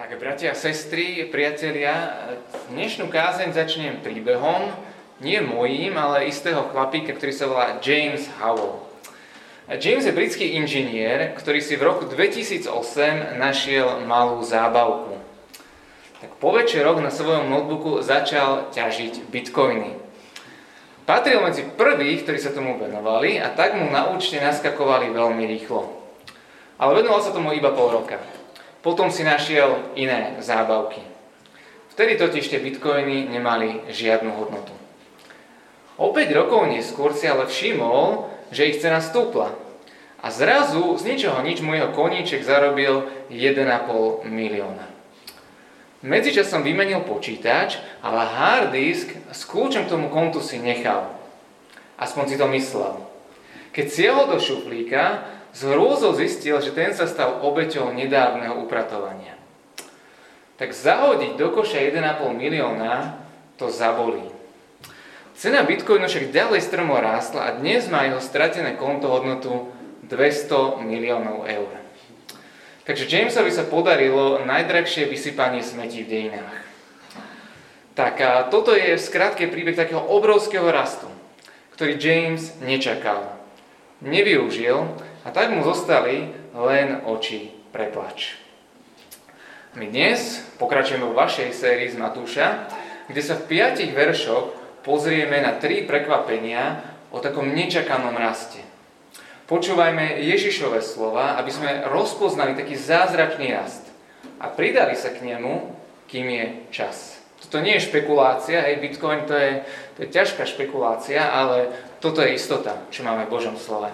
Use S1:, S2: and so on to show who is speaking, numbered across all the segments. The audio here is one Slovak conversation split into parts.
S1: Tak, bratia a sestry, priatelia, dnešnú kázeň začnem príbehom, nie mojím, ale istého chlapíka, ktorý sa volá James Howell. James je britský inžinier, ktorý si v roku 2008 našiel malú zábavku. Tak po večeroch na svojom notebooku začal ťažiť bitcoiny. Patril medzi prvých, ktorí sa tomu venovali a tak mu na účte naskakovali veľmi rýchlo. Ale venoval sa tomu iba pol roka. Potom si našiel iné zábavky. Vtedy totiž tie bitcoiny nemali žiadnu hodnotu. O 5 rokov neskôr si ale všimol, že ich cena stúpla. A zrazu z ničoho nič mu jeho koníček zarobil 1,5 milióna. Medzičasom vymenil počítač, ale hard disk s kľúčom k tomu kontu si nechal. Aspoň si to myslel. Keď siehol do šuflíka, z hrôzou zistil, že ten sa stal obeťou nedávneho upratovania. Tak zahodiť do koša 1,5 milióna to zabolí. Cena Bitcoinu však ďalej stromo rástla a dnes má jeho stratené konto hodnotu 200 miliónov eur. Takže Jamesovi sa podarilo najdrahšie vysypanie smetí v dejinách. Tak a toto je v skratke príbeh takého obrovského rastu, ktorý James nečakal. Nevyužil a tak mu zostali len oči preplač. My dnes pokračujeme vo vašej sérii z Matúša, kde sa v piatich veršoch pozrieme na tri prekvapenia o takom nečakanom raste. Počúvajme Ježišové slova, aby sme rozpoznali taký zázračný rast a pridali sa k nemu, kým je čas. Toto nie je špekulácia, hej, Bitcoin to je, to je ťažká špekulácia, ale toto je istota, čo máme v Božom slove.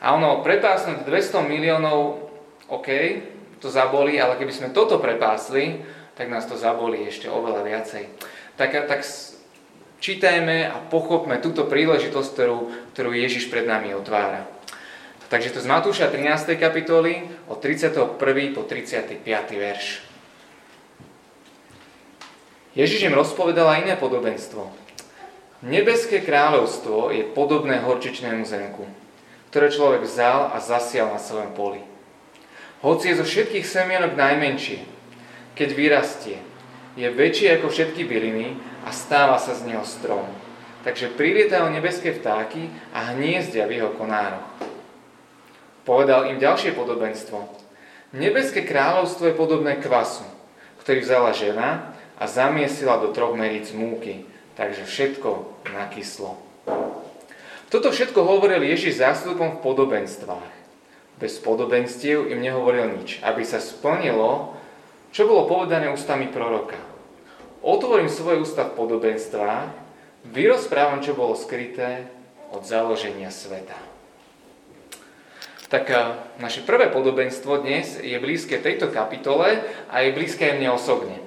S1: A ono, prepásnuť 200 miliónov, OK, to zabolí, ale keby sme toto prepásli, tak nás to zabolí ešte oveľa viacej. Tak, tak čítajme a pochopme túto príležitosť, ktorú, ktorú Ježiš pred nami otvára. Takže to z Matúša 13. kapitoly od 31. po 35. verš. Ježiš im rozpovedal iné podobenstvo. Nebeské kráľovstvo je podobné horčičnému zrnku ktoré človek vzal a zasial na svojom poli. Hoci je zo všetkých semienok najmenšie, keď vyrastie, je väčšie ako všetky byliny a stáva sa z neho strom. Takže prilietajú nebeské vtáky a hniezdia v jeho konároch. Povedal im ďalšie podobenstvo. Nebeské kráľovstvo je podobné kvasu, ktorý vzala žena a zamiesila do troch meríc múky, takže všetko nakyslo. Toto všetko hovoril Ježiš zástupom v podobenstvách. Bez podobenstiev im nehovoril nič, aby sa splnilo, čo bolo povedané ústami proroka. Otvorím svoje ústa v podobenstvách, vyrozprávam, čo bolo skryté od založenia sveta. Tak naše prvé podobenstvo dnes je blízke tejto kapitole a je blízke aj mne osobne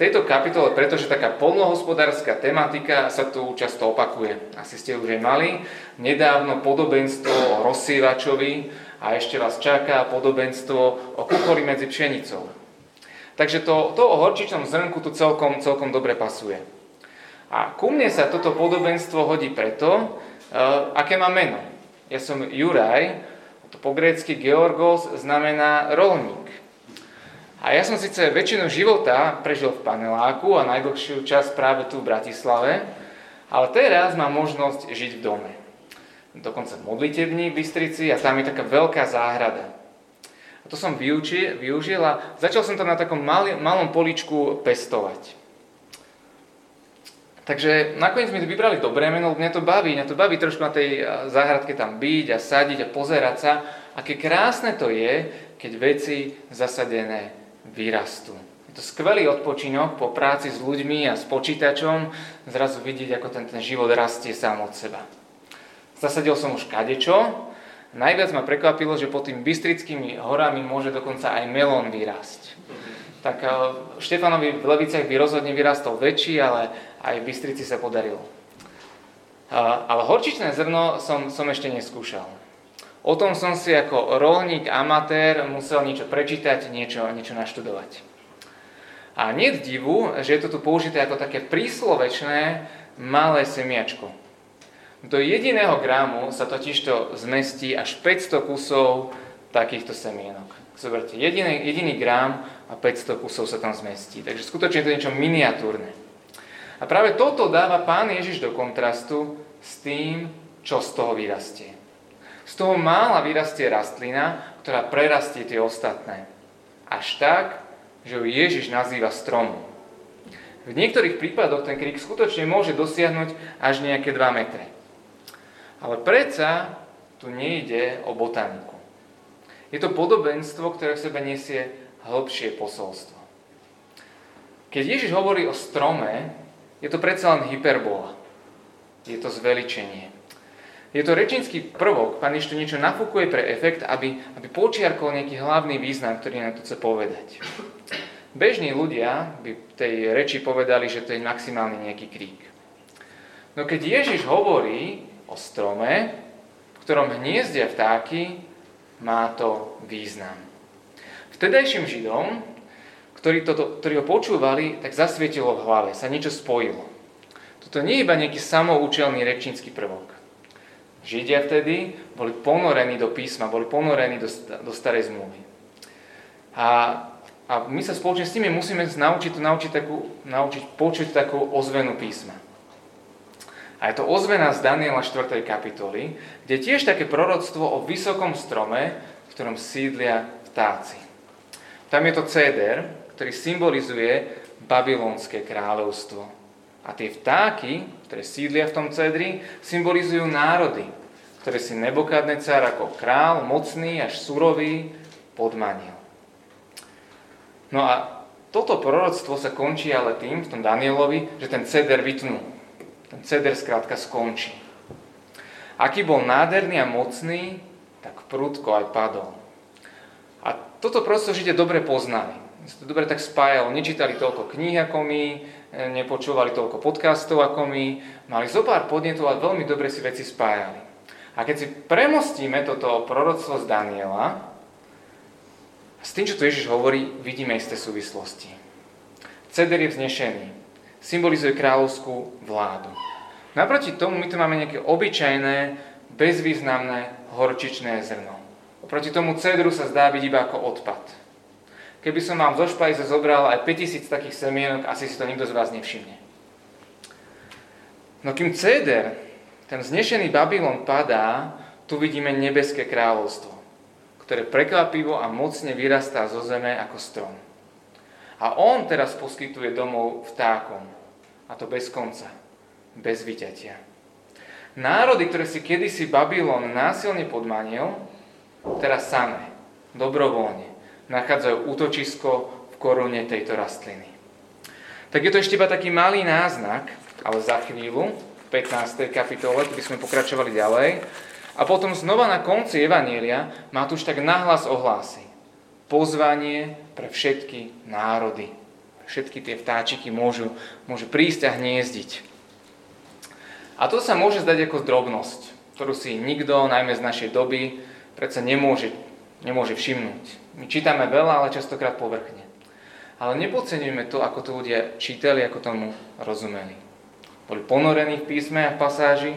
S1: tejto kapitole, pretože taká polnohospodárska tematika sa tu často opakuje. Asi ste už aj mali. Nedávno podobenstvo o rozsývačovi a ešte vás čaká podobenstvo o kukoli medzi pšenicou. Takže to, to o horčičnom zrnku tu celkom, celkom dobre pasuje. A ku mne sa toto podobenstvo hodí preto, uh, aké má meno. Ja som Juraj, to po grécky Georgos znamená rolník. A ja som síce väčšinu života prežil v paneláku a najdlhšiu čas práve tu v Bratislave, ale teraz mám možnosť žiť v dome. Dokonca v modlitební v Bystrici a tam je taká veľká záhrada. A to som využil, využil a začal som to na takom mali, malom poličku pestovať. Takže nakoniec mi to vybrali dobré meno, mňa to baví, mňa to baví trošku na tej záhradke tam byť a sadiť a pozerať sa. Aké krásne to je, keď veci zasadené vyrastú. Je to skvelý odpočinok po práci s ľuďmi a s počítačom, zrazu vidieť, ako ten, ten život rastie sám od seba. Zasadil som už kadečo, najviac ma prekvapilo, že pod tým Bystrickými horami môže dokonca aj melón vyrásť. Tak eh, Štefanovi v Leviciach by rozhodne vyrastol väčší, ale aj v Bystrici sa podarilo. Eh, ale horčičné zrno som, som ešte neskúšal. O tom som si ako rolník, amatér musel niečo prečítať, niečo, niečo naštudovať. A nie divu, že je to tu použité ako také príslovečné malé semiačko. Do jediného gramu sa totižto zmestí až 500 kusov takýchto semienok. Zoberte, jediný, jediný grám a 500 kusov sa tam zmestí. Takže skutočne to niečo miniatúrne. A práve toto dáva pán Ježiš do kontrastu s tým, čo z toho vyrastie. Z toho mála vyrastie rastlina, ktorá prerastie tie ostatné. Až tak, že ju Ježiš nazýva stromom. V niektorých prípadoch ten krík skutočne môže dosiahnuť až nejaké 2 metre. Ale predsa tu nejde o botaniku. Je to podobenstvo, ktoré v sebe nesie hĺbšie posolstvo. Keď Ježiš hovorí o strome, je to predsa len hyperbola. Je to zveličenie. Je to rečinský prvok, pán Ježiš niečo nafúkuje pre efekt, aby, aby počiarkol nejaký hlavný význam, ktorý na to chce povedať. Bežní ľudia by tej reči povedali, že to je maximálne nejaký krík. No keď Ježiš hovorí o strome, v ktorom hniezdia vtáky, má to význam. Vtedajším Židom, ktorí, toto, ktorí ho počúvali, tak zasvietilo v hlave, sa niečo spojilo. Toto nie je iba nejaký samoučelný rečnícky prvok. Židia vtedy boli ponorení do písma, boli ponorení do, do starej zmluvy. A, a my sa spoločne s nimi musíme naučiť, naučiť, takú, naučiť počuť takú ozvenu písma. A je to ozvena z Daniela 4. kapitoly, kde tiež také proroctvo o vysokom strome, v ktorom sídlia vtáci. Tam je to ceder, ktorý symbolizuje babylonské kráľovstvo. A tie vtáky, ktoré sídlia v tom cedri, symbolizujú národy, ktoré si Nebokadnecar ako král, mocný až surový, podmanil. No a toto proroctvo sa končí ale tým, v tom Danielovi, že ten ceder vytnú. Ten ceder skrátka skončí. Aký bol nádherný a mocný, tak prudko aj padol. A toto prosto žite dobre poznali. Si to dobre tak spájalo. Nečítali toľko kníh ako my, nepočúvali toľko podcastov ako my, mali zo pár podnetov a veľmi dobre si veci spájali. A keď si premostíme toto proroctvo z Daniela, s tým, čo tu Ježiš hovorí, vidíme isté súvislosti. Ceder je vznešený symbolizuje kráľovskú vládu. Naproti tomu my tu máme nejaké obyčajné, bezvýznamné horčičné zrno. Oproti tomu cedru sa zdá byť iba ako odpad. Keby som vám zo špajze zobral aj 5000 takých semienok, asi si to nikto z vás nevšimne. No kým ceder, ten znešený Babylon padá, tu vidíme nebeské kráľovstvo, ktoré prekvapivo a mocne vyrastá zo zeme ako strom. A on teraz poskytuje domov vtákom. A to bez konca. Bez vyťatia. Národy, ktoré si kedysi Babylon násilne podmanil, teraz samé, dobrovoľne, nachádzajú útočisko v korune tejto rastliny. Tak je to ešte iba taký malý náznak, ale za chvíľu, v 15. kapitole, by sme pokračovali ďalej, a potom znova na konci Evanielia už tak nahlas ohlási pozvanie pre všetky národy. Všetky tie vtáčiky môžu, môžu prísť a hniezdiť. A to sa môže zdať ako drobnosť, ktorú si nikto, najmä z našej doby, predsa nemôže, nemôže všimnúť. My čítame veľa, ale častokrát povrchne. Ale nepodceňujme to, ako to ľudia čítali, ako tomu rozumeli. Boli ponorení v písme a v pasáži,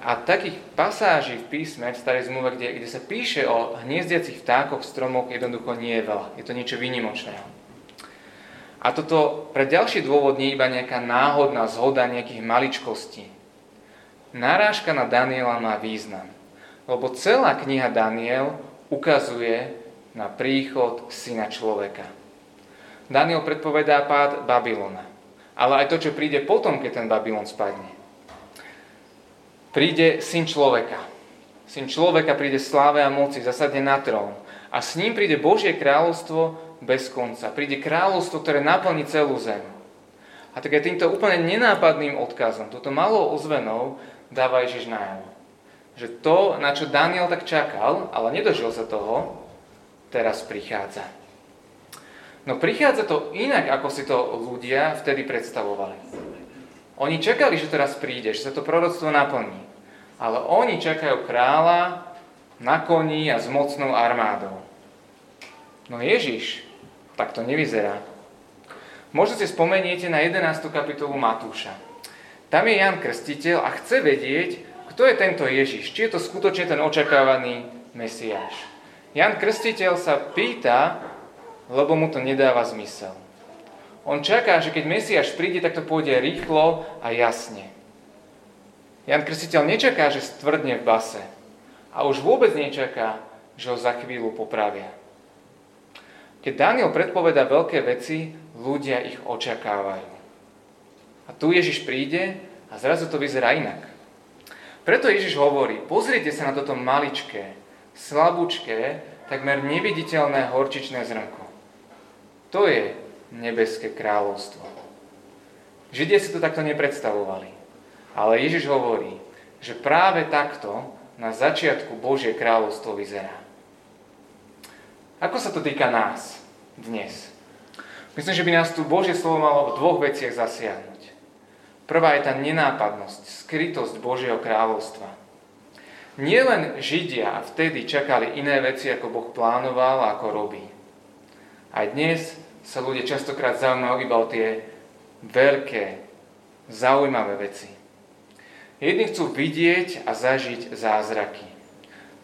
S1: a takých pasáží v písme, v starej zmluve, kde, kde sa píše o hniezdiacich vtákoch, stromoch, jednoducho nie je veľa. Je to niečo výnimočného. A toto pre ďalší dôvod nie je iba nejaká náhodná zhoda nejakých maličkostí. Narážka na Daniela má význam, lebo celá kniha Daniel ukazuje na príchod syna človeka. Daniel predpovedá pád Babylona, ale aj to, čo príde potom, keď ten Babylon spadne príde syn človeka. Syn človeka príde sláve a moci, zasadne na trón. A s ním príde Božie kráľovstvo bez konca. Príde kráľovstvo, ktoré naplní celú zem. A tak aj týmto úplne nenápadným odkazom, toto malou ozvenou dáva Ježiš najavo. Že to, na čo Daniel tak čakal, ale nedožil sa toho, teraz prichádza. No prichádza to inak, ako si to ľudia vtedy predstavovali. Oni čakali, že teraz príde, že sa to proroctvo naplní. Ale oni čakajú kráľa na koni a s mocnou armádou. No Ježiš, tak to nevyzerá. Možno si spomeniete na 11. kapitolu Matúša. Tam je Jan Krstiteľ a chce vedieť, kto je tento Ježiš. Či je to skutočne ten očakávaný Mesiáš. Jan Krstiteľ sa pýta, lebo mu to nedáva zmysel. On čaká, že keď Mesiáš príde, tak to pôjde rýchlo a jasne. Jan Krstiteľ nečaká, že stvrdne v base. A už vôbec nečaká, že ho za chvíľu popravia. Keď Daniel predpoveda veľké veci, ľudia ich očakávajú. A tu Ježiš príde a zrazu to vyzerá inak. Preto Ježiš hovorí, pozrite sa na toto maličké, slabúčké, takmer neviditeľné horčičné zrnko. To je nebeské kráľovstvo. Židia si to takto nepredstavovali. Ale Ježiš hovorí, že práve takto na začiatku Božie kráľovstvo vyzerá. Ako sa to týka nás dnes? Myslím, že by nás tu Božie slovo malo v dvoch veciach zasiahnuť. Prvá je tá nenápadnosť, skrytosť Božieho kráľovstva. Nielen Židia vtedy čakali iné veci, ako Boh plánoval a ako robí. Aj dnes sa ľudia častokrát zaujímajú iba o tie veľké, zaujímavé veci. Jedni chcú vidieť a zažiť zázraky.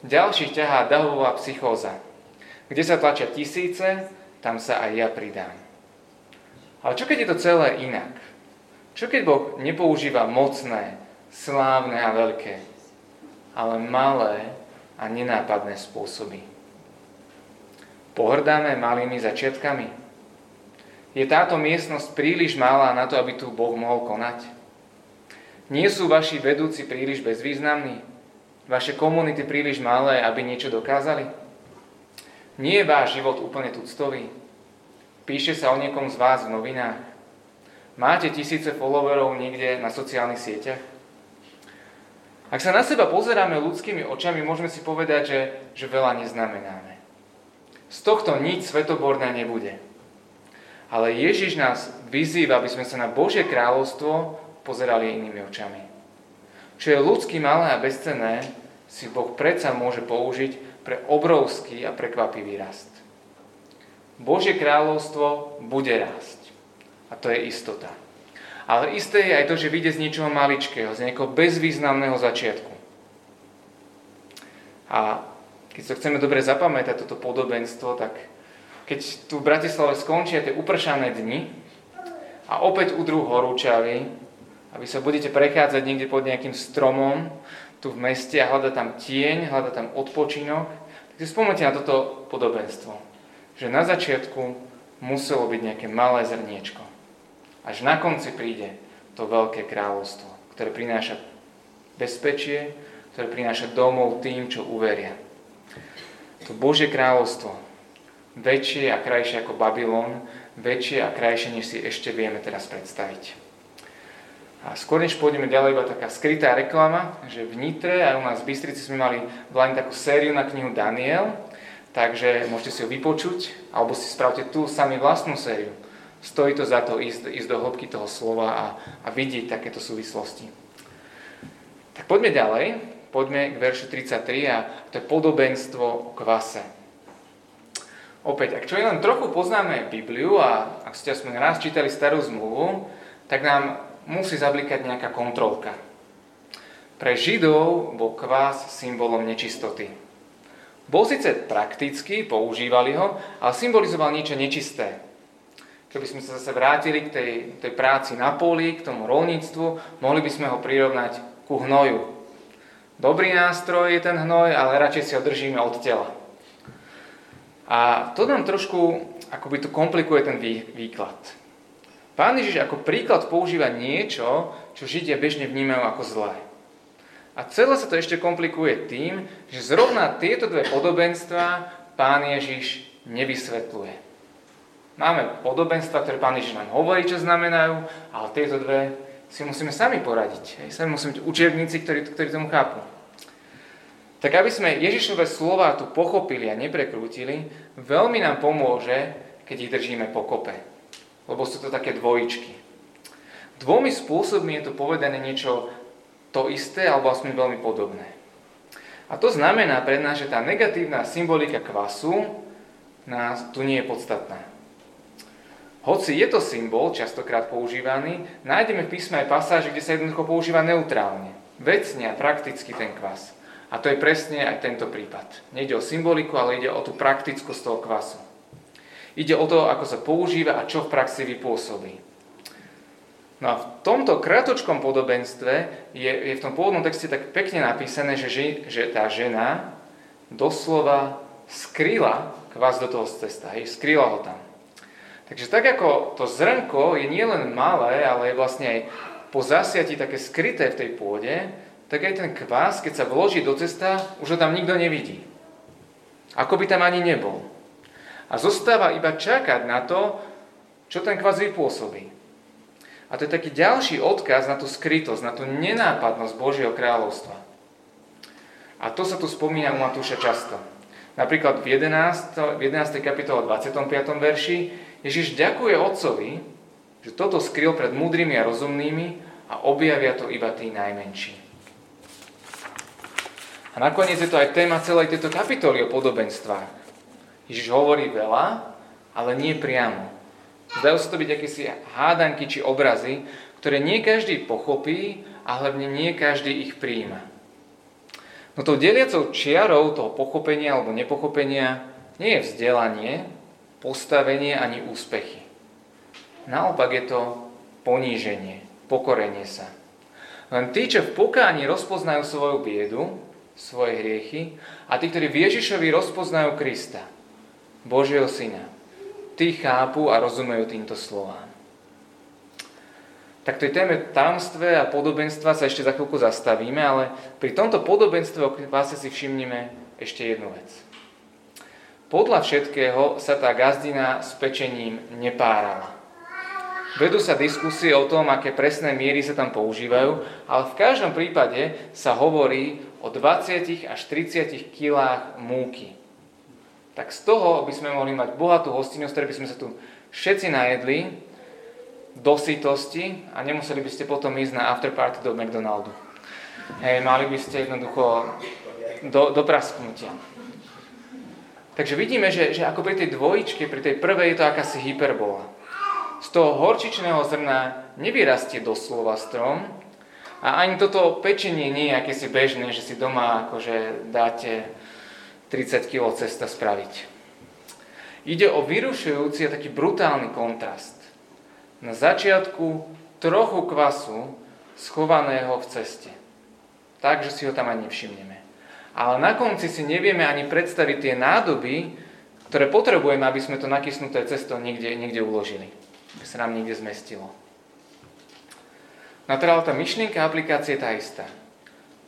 S1: Ďalších ťahá dahová psychóza. Kde sa tlačia tisíce, tam sa aj ja pridám. Ale čo keď je to celé inak? Čo keď Boh nepoužíva mocné, slávne a veľké, ale malé a nenápadné spôsoby. Pohrdáme malými začiatkami? Je táto miestnosť príliš malá na to, aby tu Boh mohol konať? Nie sú vaši vedúci príliš bezvýznamní? Vaše komunity príliš malé, aby niečo dokázali? Nie je váš život úplne tuctový? Píše sa o niekom z vás v novinách? Máte tisíce followerov niekde na sociálnych sieťach? Ak sa na seba pozeráme ľudskými očami, môžeme si povedať, že, že veľa neznamenáme. Z tohto nič svetoborné nebude. Ale Ježiš nás vyzýva, aby sme sa na Božie kráľovstvo pozerali inými očami. Čo je ľudský malé a bezcenné, si Boh predsa môže použiť pre obrovský a prekvapivý rast. Božie kráľovstvo bude rásť. A to je istota. Ale isté je aj to, že vyjde z niečoho maličkého, z nejakého bezvýznamného začiatku. A keď to chceme dobre zapamätať, toto podobenstvo, tak keď tu v Bratislave skončia tie upršané dni a opäť udrú horúčavy a vy sa budete prechádzať niekde pod nejakým stromom tu v meste a hľadať tam tieň, hľadať tam odpočinok, tak si spomnite na toto podobenstvo. Že na začiatku muselo byť nejaké malé zrniečko. Až na konci príde to veľké kráľovstvo, ktoré prináša bezpečie, ktoré prináša domov tým, čo uveria. To Božie kráľovstvo, väčšie a krajšie ako Babylon, väčšie a krajšie, než si ešte vieme teraz predstaviť. A skôr než pôjdeme ďalej, iba taká skrytá reklama, že v Nitre a u nás v Bystrici sme mali v takú sériu na knihu Daniel, takže môžete si ho vypočuť, alebo si spravte tú sami vlastnú sériu stojí to za to ísť, ísť do hĺbky toho slova a, a vidieť takéto súvislosti. Tak poďme ďalej, poďme k veršu 33 a to je podobenstvo o kvase. Opäť, ak čo len trochu poznáme Bibliu a ak ste aspoň raz čítali starú zmluvu, tak nám musí zablikať nejaká kontrolka. Pre Židov bol kvás symbolom nečistoty. Bol síce praktický, používali ho, ale symbolizoval niečo nečisté. Keby sme sa zase vrátili k tej, tej práci na poli, k tomu rolníctvu, mohli by sme ho prirovnať ku hnoju. Dobrý nástroj je ten hnoj, ale radšej si ho držíme od tela. A to nám trošku akoby tu komplikuje ten vý, výklad. Pán Ježiš ako príklad používa niečo, čo Židia bežne vnímajú ako zlé. A celé sa to ešte komplikuje tým, že zrovna tieto dve podobenstva Pán Ježiš nevysvetľuje. Máme podobenstva, ktoré Pán Ježiš nám hovorí, čo znamenajú, ale tieto dve si musíme sami poradiť. Hej. Sami musíme byť učebníci, ktorí, ktorí tomu chápu. Tak aby sme Ježišové slova tu pochopili a neprekrútili, veľmi nám pomôže, keď ich držíme pokope. Lebo sú to také dvojičky. Dvomi spôsobmi je to povedané niečo to isté, alebo aspoň veľmi podobné. A to znamená pre nás, že tá negatívna symbolika kvasu nás tu nie je podstatná. Hoci je to symbol, častokrát používaný, nájdeme v písme aj pasáže, kde sa jednoducho používa neutrálne. Vecne a prakticky ten kvas. A to je presne aj tento prípad. Nejde o symboliku, ale ide o tú praktickosť toho kvasu. Ide o to, ako sa používa a čo v praxi vypôsobí. No a v tomto kratočkom podobenstve je, je v tom pôvodnom texte tak pekne napísané, že, že tá žena doslova skrýla kvas do toho cesta, hej, skrýla ho tam. Takže tak ako to zrnko je nielen malé, ale je vlastne aj po zasiati také skryté v tej pôde, tak aj ten kvás, keď sa vloží do cesta, už ho tam nikto nevidí. Ako by tam ani nebol. A zostáva iba čakať na to, čo ten kvás vypôsobí. A to je taký ďalší odkaz na tú skrytosť, na tú nenápadnosť Božieho kráľovstva. A to sa tu spomína u Matúša často. Napríklad v 11. V 11. kapitole 25. verši Ježiš ďakuje Otcovi, že toto skryl pred múdrymi a rozumnými a objavia to iba tí najmenší. A nakoniec je to aj téma celej tejto kapitoly o podobenstvách. Ježiš hovorí veľa, ale nie priamo. Zdajú sa to byť akési hádanky či obrazy, ktoré nie každý pochopí a hlavne nie každý ich príjima. No tou deliacou čiarou toho pochopenia alebo nepochopenia nie je vzdelanie, postavenie ani úspechy. Naopak je to poníženie, pokorenie sa. Len tí, čo v pokáni rozpoznajú svoju biedu, svoje hriechy a tí, ktorí v Ježišovi rozpoznajú Krista, Božieho Syna, tí chápu a rozumejú týmto slovám. Tak tej téme tajomstve a podobenstva sa ešte za chvíľku zastavíme, ale pri tomto podobenstve o si všimnime ešte jednu vec. Podľa všetkého sa tá gazdina s pečením nepárala. Vedú sa diskusie o tom, aké presné miery sa tam používajú, ale v každom prípade sa hovorí o 20 až 30 kilách múky tak z toho by sme mohli mať bohatú hostinnosť, ktoré by sme sa tu všetci najedli do sytosti a nemuseli by ste potom ísť na afterparty do McDonaldu. Hej, mali by ste jednoducho do, do prasknutia. Takže vidíme, že, že ako pri tej dvojičke, pri tej prvej je to akási hyperbola. Z toho horčičného zrna nevyrastie doslova strom a ani toto pečenie nie je akési bežné, že si doma akože dáte 30 kg cesta spraviť. Ide o vyrušujúci a taký brutálny kontrast. Na začiatku trochu kvasu schovaného v ceste. Tak, že si ho tam ani nevšimneme. Ale na konci si nevieme ani predstaviť tie nádoby, ktoré potrebujeme, aby sme to nakysnuté cesto niekde, niekde uložili. Aby sa nám niekde zmestilo. Teda tá myšlienka aplikácie je tá istá.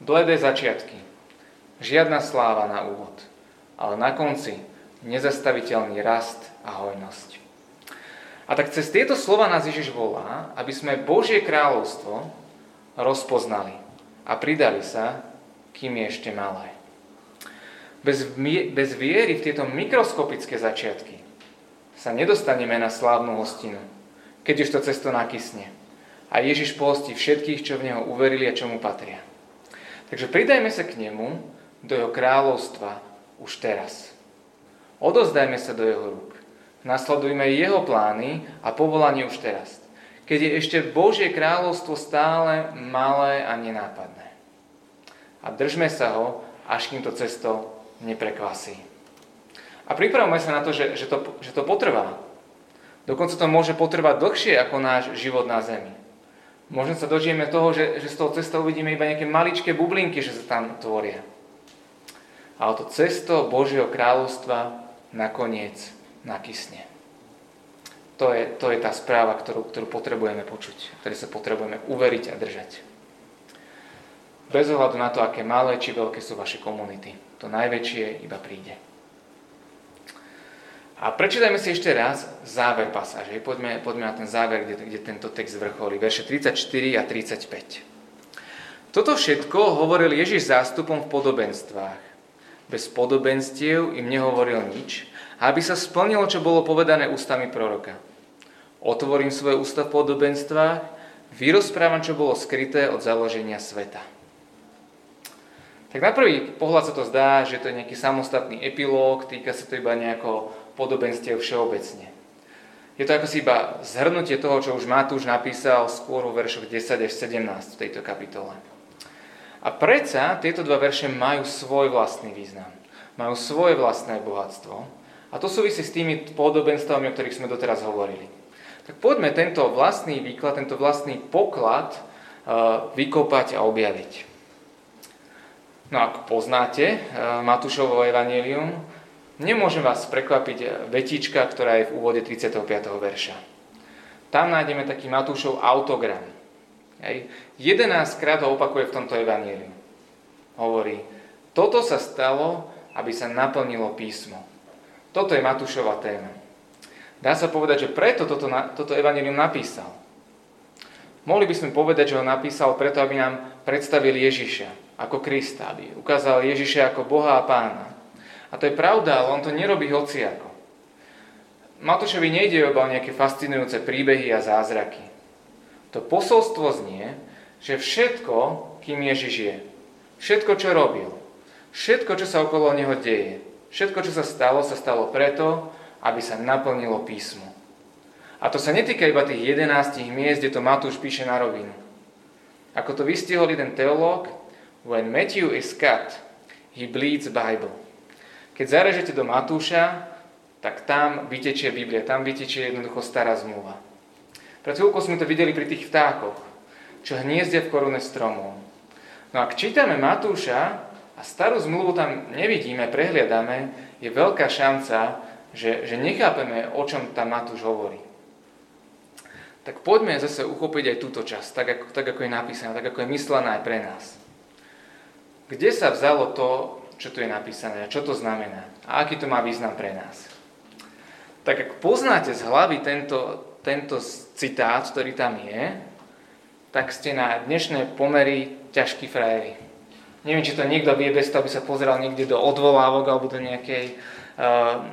S1: Bledé začiatky. Žiadna sláva na úvod ale na konci nezastaviteľný rast a hojnosť. A tak cez tieto slova nás Ježiš volá, aby sme Božie kráľovstvo rozpoznali a pridali sa, kým je ešte malé. Bez, bez viery v tieto mikroskopické začiatky sa nedostaneme na slávnu hostinu, keď už to cesto nakysne. A Ježiš postí všetkých, čo v Neho uverili a čo mu patria. Takže pridajme sa k Nemu, do Jeho kráľovstva, už teraz. Odozdajme sa do jeho rúk. Nasledujme jeho plány a povolanie už teraz. Keď je ešte Božie kráľovstvo stále malé a nenápadné. A držme sa ho, až kým to cesto neprekvasí. A pripravme sa na to, že, že, to, že to potrvá. Dokonca to môže potrvať dlhšie ako náš život na Zemi. Možno sa dožijeme toho, že, že z toho cesta uvidíme iba nejaké maličké bublinky, že sa tam tvoria ale to cesto Božieho kráľovstva nakoniec nakysne. To je, to je tá správa, ktorú, ktorú potrebujeme počuť, ktoré sa potrebujeme uveriť a držať. Bez ohľadu na to, aké malé či veľké sú vaše komunity. To najväčšie iba príde. A prečítajme si ešte raz záver pasáže. Poďme, poďme na ten záver, kde, kde tento text vrcholí. Verše 34 a 35. Toto všetko hovoril Ježiš zástupom v podobenstvách bez podobenstiev im nehovoril nič, aby sa splnilo, čo bolo povedané ústami proroka. Otvorím svoje ústa v podobenstvách, vyrozprávam, čo bolo skryté od založenia sveta. Tak na prvý pohľad sa to zdá, že to je nejaký samostatný epilóg, týka sa to iba nejako podobenstiev všeobecne. Je to ako si iba zhrnutie toho, čo už Matúš napísal skôr vo veršoch 10 až 17 v tejto kapitole. A predsa tieto dva verše majú svoj vlastný význam. Majú svoje vlastné bohatstvo. A to súvisí s tými podobenstvami, o ktorých sme doteraz hovorili. Tak poďme tento vlastný výklad, tento vlastný poklad uh, vykopať a objaviť. No ak poznáte uh, Matúšovo evanílium, nemôžem vás prekvapiť vetička, ktorá je v úvode 35. verša. Tam nájdeme taký Matúšov autogram. Hej. 11 krát ho opakuje v tomto evaníliu. Hovorí, toto sa stalo, aby sa naplnilo písmo. Toto je Matúšova téma. Dá sa povedať, že preto toto, toto evanelium napísal. Mohli by sme povedať, že ho napísal preto, aby nám predstavil Ježiša ako Krista, aby ukázal Ježiša ako Boha a Pána. A to je pravda, ale on to nerobí hociako. Matúšovi nejde iba o nejaké fascinujúce príbehy a zázraky. To posolstvo znie, že všetko, kým Ježiš je, všetko, čo robil, všetko, čo sa okolo neho deje, všetko, čo sa stalo, sa stalo preto, aby sa naplnilo písmo. A to sa netýka iba tých 11 miest, kde to Matúš píše na rovinu. Ako to vystihol jeden teológ, when Matthew is cut, he bleeds Bible. Keď zarežete do Matúša, tak tam vytečie Biblia, tam vytečie jednoducho stará zmluva. Pred chvíľkou sme to videli pri tých vtákoch, čo hniezdia v korune stromov. No ak čítame Matúša a starú zmluvu tam nevidíme, prehliadame, je veľká šanca, že, že nechápeme, o čom tam Matúš hovorí. Tak poďme zase uchopiť aj túto časť, tak ako, tak ako je napísané, tak ako je myslená aj pre nás. Kde sa vzalo to, čo tu je napísané a čo to znamená a aký to má význam pre nás. Tak ak poznáte z hlavy tento, tento citát, ktorý tam je, tak ste na dnešné pomery ťažkí frajeri. Neviem, či to niekto vie bez toho, aby sa pozeral niekde do odvolávok alebo do nejakej uh,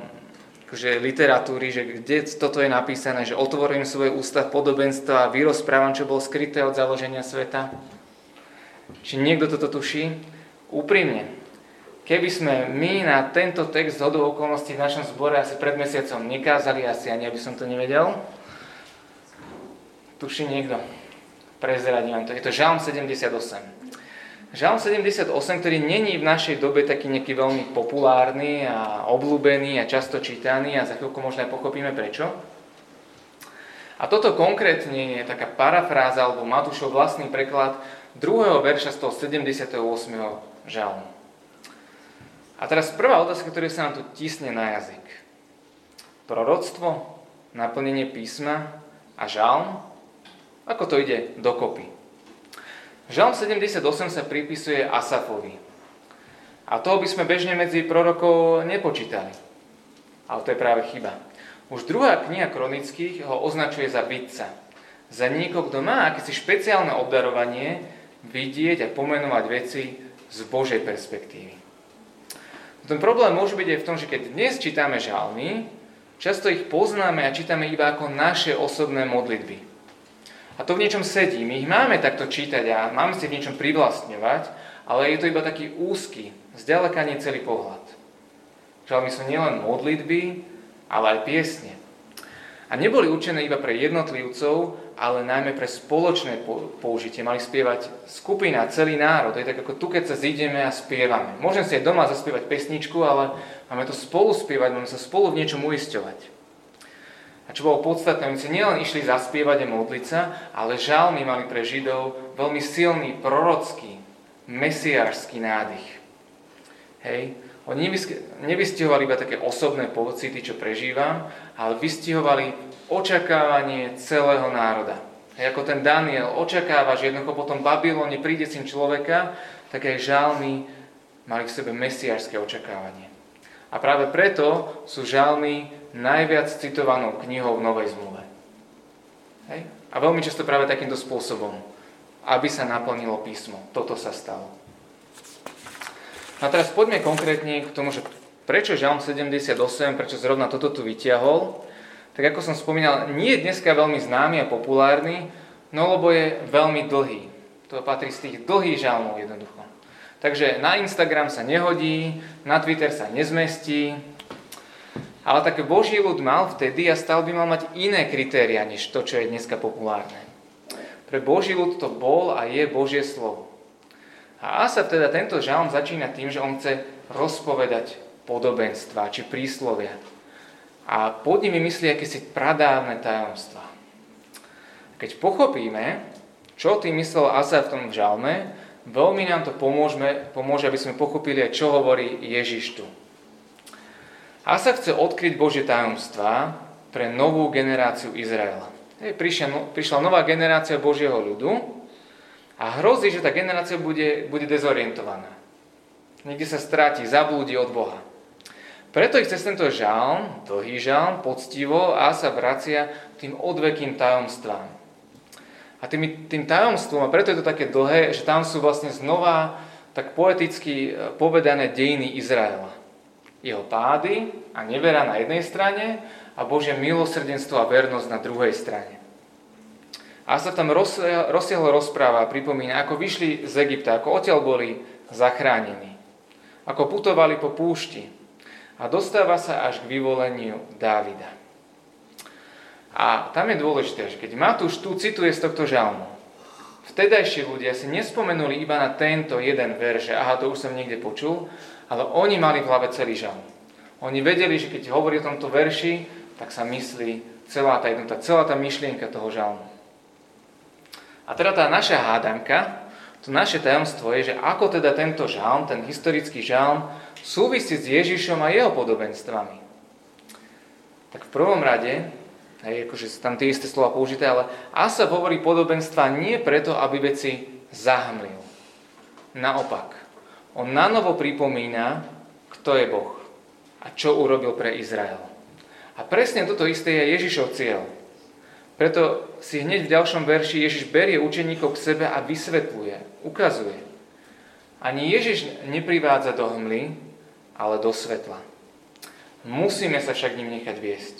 S1: akože literatúry, že kde toto je napísané, že otvorím svoje ústa podobenstva a vyrozprávam, čo bolo skryté od založenia sveta. Či niekto toto tuší? Úprimne, keby sme my na tento text z okolností v našom zbore asi pred mesiacom nekázali, asi ani aby som to nevedel, tuší niekto. Prezradím vám to. Je to Žalm 78. Žalm 78, ktorý není v našej dobe taký nejaký veľmi populárny a obľúbený a často čítaný a za chvíľku možno aj pochopíme prečo. A toto konkrétne je taká parafráza alebo Matúšov vlastný preklad druhého verša z toho 78. žalmu. A teraz prvá otázka, ktorá sa nám tu tisne na jazyk. Proroctvo, naplnenie písma a žalm, ako to ide dokopy? Žalm 78 sa pripisuje Asafovi. A toho by sme bežne medzi prorokov nepočítali. Ale to je práve chyba. Už druhá kniha kronických ho označuje za vidca. Za niekoho, kto má akési špeciálne obdarovanie vidieť a pomenovať veci z Božej perspektívy. Ten problém môže byť aj v tom, že keď dnes čítame žalmy, často ich poznáme a čítame iba ako naše osobné modlitby. A to v niečom sedí. My ich máme takto čítať a máme si v niečom privlastňovať, ale je to iba taký úzky, zďaleka nie celý pohľad. Žalmy sú nielen modlitby, ale aj piesne. A neboli určené iba pre jednotlivcov, ale najmä pre spoločné použitie. Mali spievať skupina, celý národ. To je tak ako tu, keď sa zídeme a spievame. Môžem si aj doma zaspievať pesničku, ale máme to spolu spievať, máme sa spolu v niečom uisťovať. A čo bolo podstatné, oni si nielen išli zaspievať a modliť sa, ale žalmy mali pre Židov veľmi silný prorocký, mesiářský nádych. Hej. Oni nevystihovali iba také osobné pocity, čo prežívam, ale vystihovali očakávanie celého národa. Hej, ako ten Daniel očakáva, že jednoducho potom Babylone príde syn človeka, tak aj žalmy mali v sebe mesiářské očakávanie. A práve preto sú žalmy najviac citovanou knihou v Novej zmluve. Hej? A veľmi často práve takýmto spôsobom, aby sa naplnilo písmo. Toto sa stalo. A teraz poďme konkrétne k tomu, že prečo Žalm 78, prečo zrovna toto tu vyťahol. Tak ako som spomínal, nie je dneska veľmi známy a populárny, no lebo je veľmi dlhý. To patrí z tých dlhých žalmov jednoducho. Takže na Instagram sa nehodí, na Twitter sa nezmestí, ale tak Boží ľud mal vtedy a stal by mal mať iné kritéria, než to, čo je dneska populárne. Pre Boží ľud to bol a je Božie slovo. A Asaf teda tento žalm začína tým, že on chce rozpovedať podobenstva či príslovia. A pod nimi myslí akési pradávne tajomstva. Keď pochopíme, čo tým myslel Asaf v tom žalme, veľmi nám to pomôžeme, pomôže, aby sme pochopili aj, čo hovorí Ježiš tu. Asaf chce odkryť Božie tajomstvá pre novú generáciu Izraela. Prišla, no, prišla nová generácia Božieho ľudu, a hrozí, že tá generácia bude, bude dezorientovaná. Niekde sa stráti, zablúdi od Boha. Preto ich cez tento žalm, dlhý žalm, poctivo a sa vracia tým odvekým tajomstvám. A tým, tým tajomstvom, a preto je to také dlhé, že tam sú vlastne znova tak poeticky e, povedané dejiny Izraela. Jeho pády a nevera na jednej strane a Božie milosrdenstvo a vernosť na druhej strane. A sa tam rozsiahlo rozpráva a pripomína, ako vyšli z Egypta, ako odtiaľ boli zachránení. Ako putovali po púšti. A dostáva sa až k vyvoleniu Dávida. A tam je dôležité, že keď Matúš tu cituje z tohto žalmu, vtedajšie ľudia si nespomenuli iba na tento jeden verš, že aha, to už som niekde počul, ale oni mali v hlave celý žalm. Oni vedeli, že keď hovorí o tomto verši, tak sa myslí celá tá jednota, celá tá myšlienka toho žalmu. A teda tá naša hádanka, to naše tajomstvo je, že ako teda tento žalm, ten historický žalm, súvisí s Ježišom a jeho podobenstvami. Tak v prvom rade, aj akože sú tam tie isté slova použité, ale Asa hovorí podobenstva nie preto, aby veci zahmlil. Naopak, on nanovo pripomína, kto je Boh a čo urobil pre Izrael. A presne toto isté je Ježišov cieľ. Preto si hneď v ďalšom verši Ježiš berie učeníkov k sebe a vysvetľuje, ukazuje. Ani Ježiš neprivádza do hmly, ale do svetla. Musíme sa však ním nechať viesť.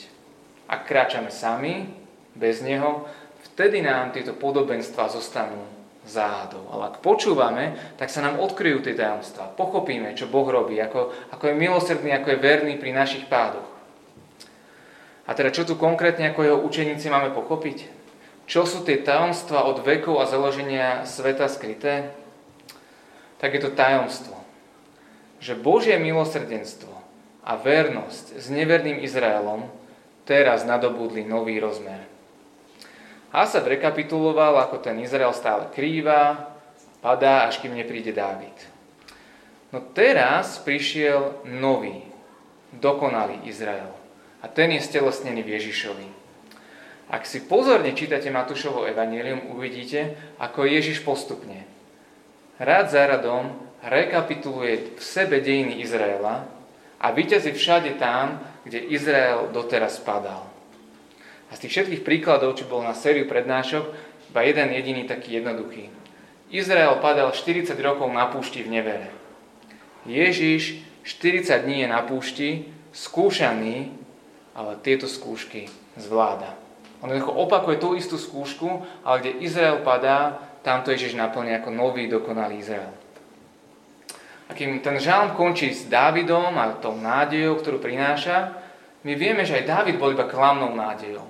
S1: Ak kráčame sami, bez Neho, vtedy nám tieto podobenstva zostanú záhadou. Ale ak počúvame, tak sa nám odkryjú tie tajomstvá. Pochopíme, čo Boh robí, ako, ako je milosrdný, ako je verný pri našich pádoch. A teda čo tu konkrétne ako jeho učeníci máme pochopiť? Čo sú tie tajomstva od vekov a založenia sveta skryté? Tak je to tajomstvo, že Božie milosrdenstvo a vernosť s neverným Izraelom teraz nadobudli nový rozmer. Asad rekapituloval, ako ten Izrael stále krýva, padá, až kým nepríde Dávid. No teraz prišiel nový, dokonalý Izrael. A ten je stelesnený v Ježišovi. Ak si pozorne čítate Matúšovo evanílium, uvidíte, ako Ježiš postupne, rád za radom, rekapituluje v sebe dejiny Izraela a vyťazí všade tam, kde Izrael doteraz padal. A z tých všetkých príkladov, čo bol na sériu prednášok, iba jeden jediný taký jednoduchý. Izrael padal 40 rokov na púšti v nevere. Ježiš 40 dní je na púšti, skúšaný ale tieto skúšky zvláda. On opakuje tú istú skúšku, ale kde Izrael padá, tamto Ježiš naplňa ako nový dokonalý Izrael. A kým ten žalm končí s Dávidom a tou nádejou, ktorú prináša, my vieme, že aj Dávid bol iba klamnou nádejou.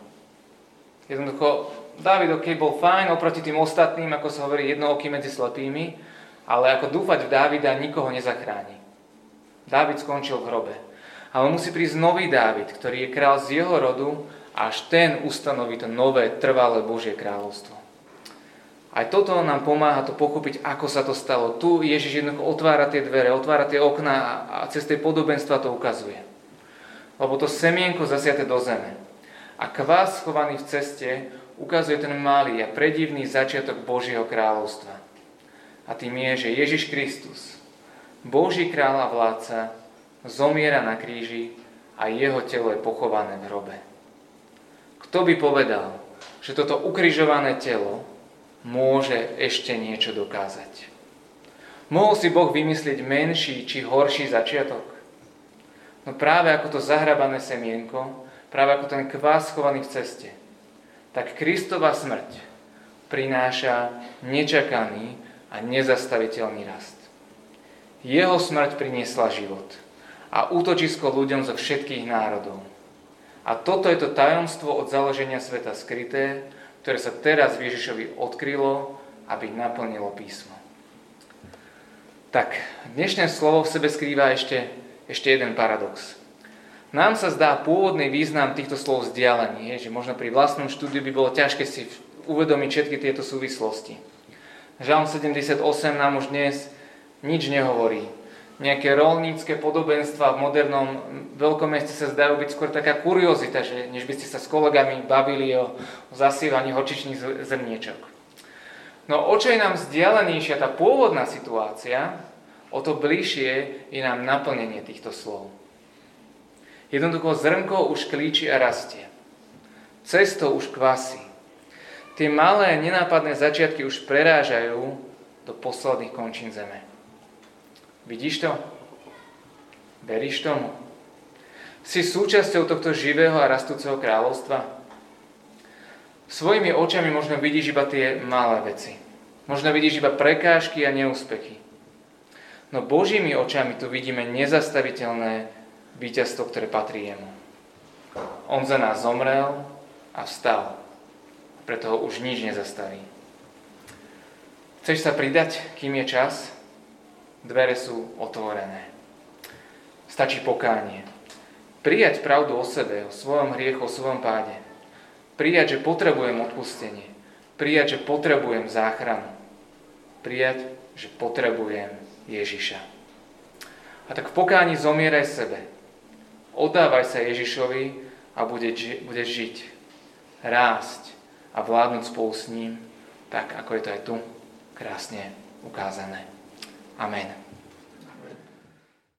S1: Jednoducho, Dávid ok, bol fajn oproti tým ostatným, ako sa hovorí, jednooký medzi slepými, ale ako dúfať v Dávida nikoho nezachráni. Dávid skončil v hrobe. Ale musí prísť nový Dávid, ktorý je král z jeho rodu, až ten ustanoví to nové, trvalé Božie kráľovstvo. Aj toto nám pomáha to pochopiť, ako sa to stalo. Tu Ježiš jednoducho otvára tie dvere, otvára tie okná a cez tie podobenstva to ukazuje. Lebo to semienko zasiate do zeme. A kvás schovaný v ceste ukazuje ten malý a predivný začiatok Božieho kráľovstva. A tým je, že Ježiš Kristus, Boží kráľ a vládca, zomiera na kríži a jeho telo je pochované v hrobe. Kto by povedal, že toto ukrižované telo môže ešte niečo dokázať? Mohol si Boh vymyslieť menší či horší začiatok? No práve ako to zahrabané semienko, práve ako ten kvás schovaný v ceste, tak Kristova smrť prináša nečakaný a nezastaviteľný rast. Jeho smrť priniesla život – a útočisko ľuďom zo všetkých národov. A toto je to tajomstvo od založenia sveta skryté, ktoré sa teraz Ježišovi odkrylo, aby naplnilo písmo. Tak, dnešné slovo v sebe skrýva ešte, ešte jeden paradox. Nám sa zdá pôvodný význam týchto slov vzdialený, že možno pri vlastnom štúdiu by bolo ťažké si uvedomiť všetky tieto súvislosti. Žalm 78 nám už dnes nič nehovorí. Nejaké rolnícke podobenstva v modernom veľkom meste sa zdajú byť skôr taká kuriozita, že než by ste sa s kolegami bavili o, o zasívaní horčičných zrniečok. No o čo je nám vzdialenejšia tá pôvodná situácia, o to bližšie je nám naplnenie týchto slov. Jednoducho zrnko už klíči a rastie. Cesto už kvasí. Tie malé, nenápadné začiatky už prerážajú do posledných končín zeme. Vidíš to? Veríš tomu? Si súčasťou tohto živého a rastúceho kráľovstva? Svojimi očami možno vidíš iba tie malé veci. Možno vidíš iba prekážky a neúspechy. No Božími očami tu vidíme nezastaviteľné víťazstvo, ktoré patrí jemu. On za nás zomrel a vstal. Preto ho už nič nezastaví. Chceš sa pridať, kým je čas? Dvere sú otvorené. Stačí pokánie. Prijať pravdu o sebe, o svojom hriechu, o svojom páde. Prijať, že potrebujem odpustenie. Prijať, že potrebujem záchranu. Prijať, že potrebujem Ježiša. A tak v pokáni zomieraj sebe. Oddávaj sa Ježišovi a budeš žiť, rásť a vládnuť spolu s ním, tak ako je to aj tu krásne ukázané. Amen.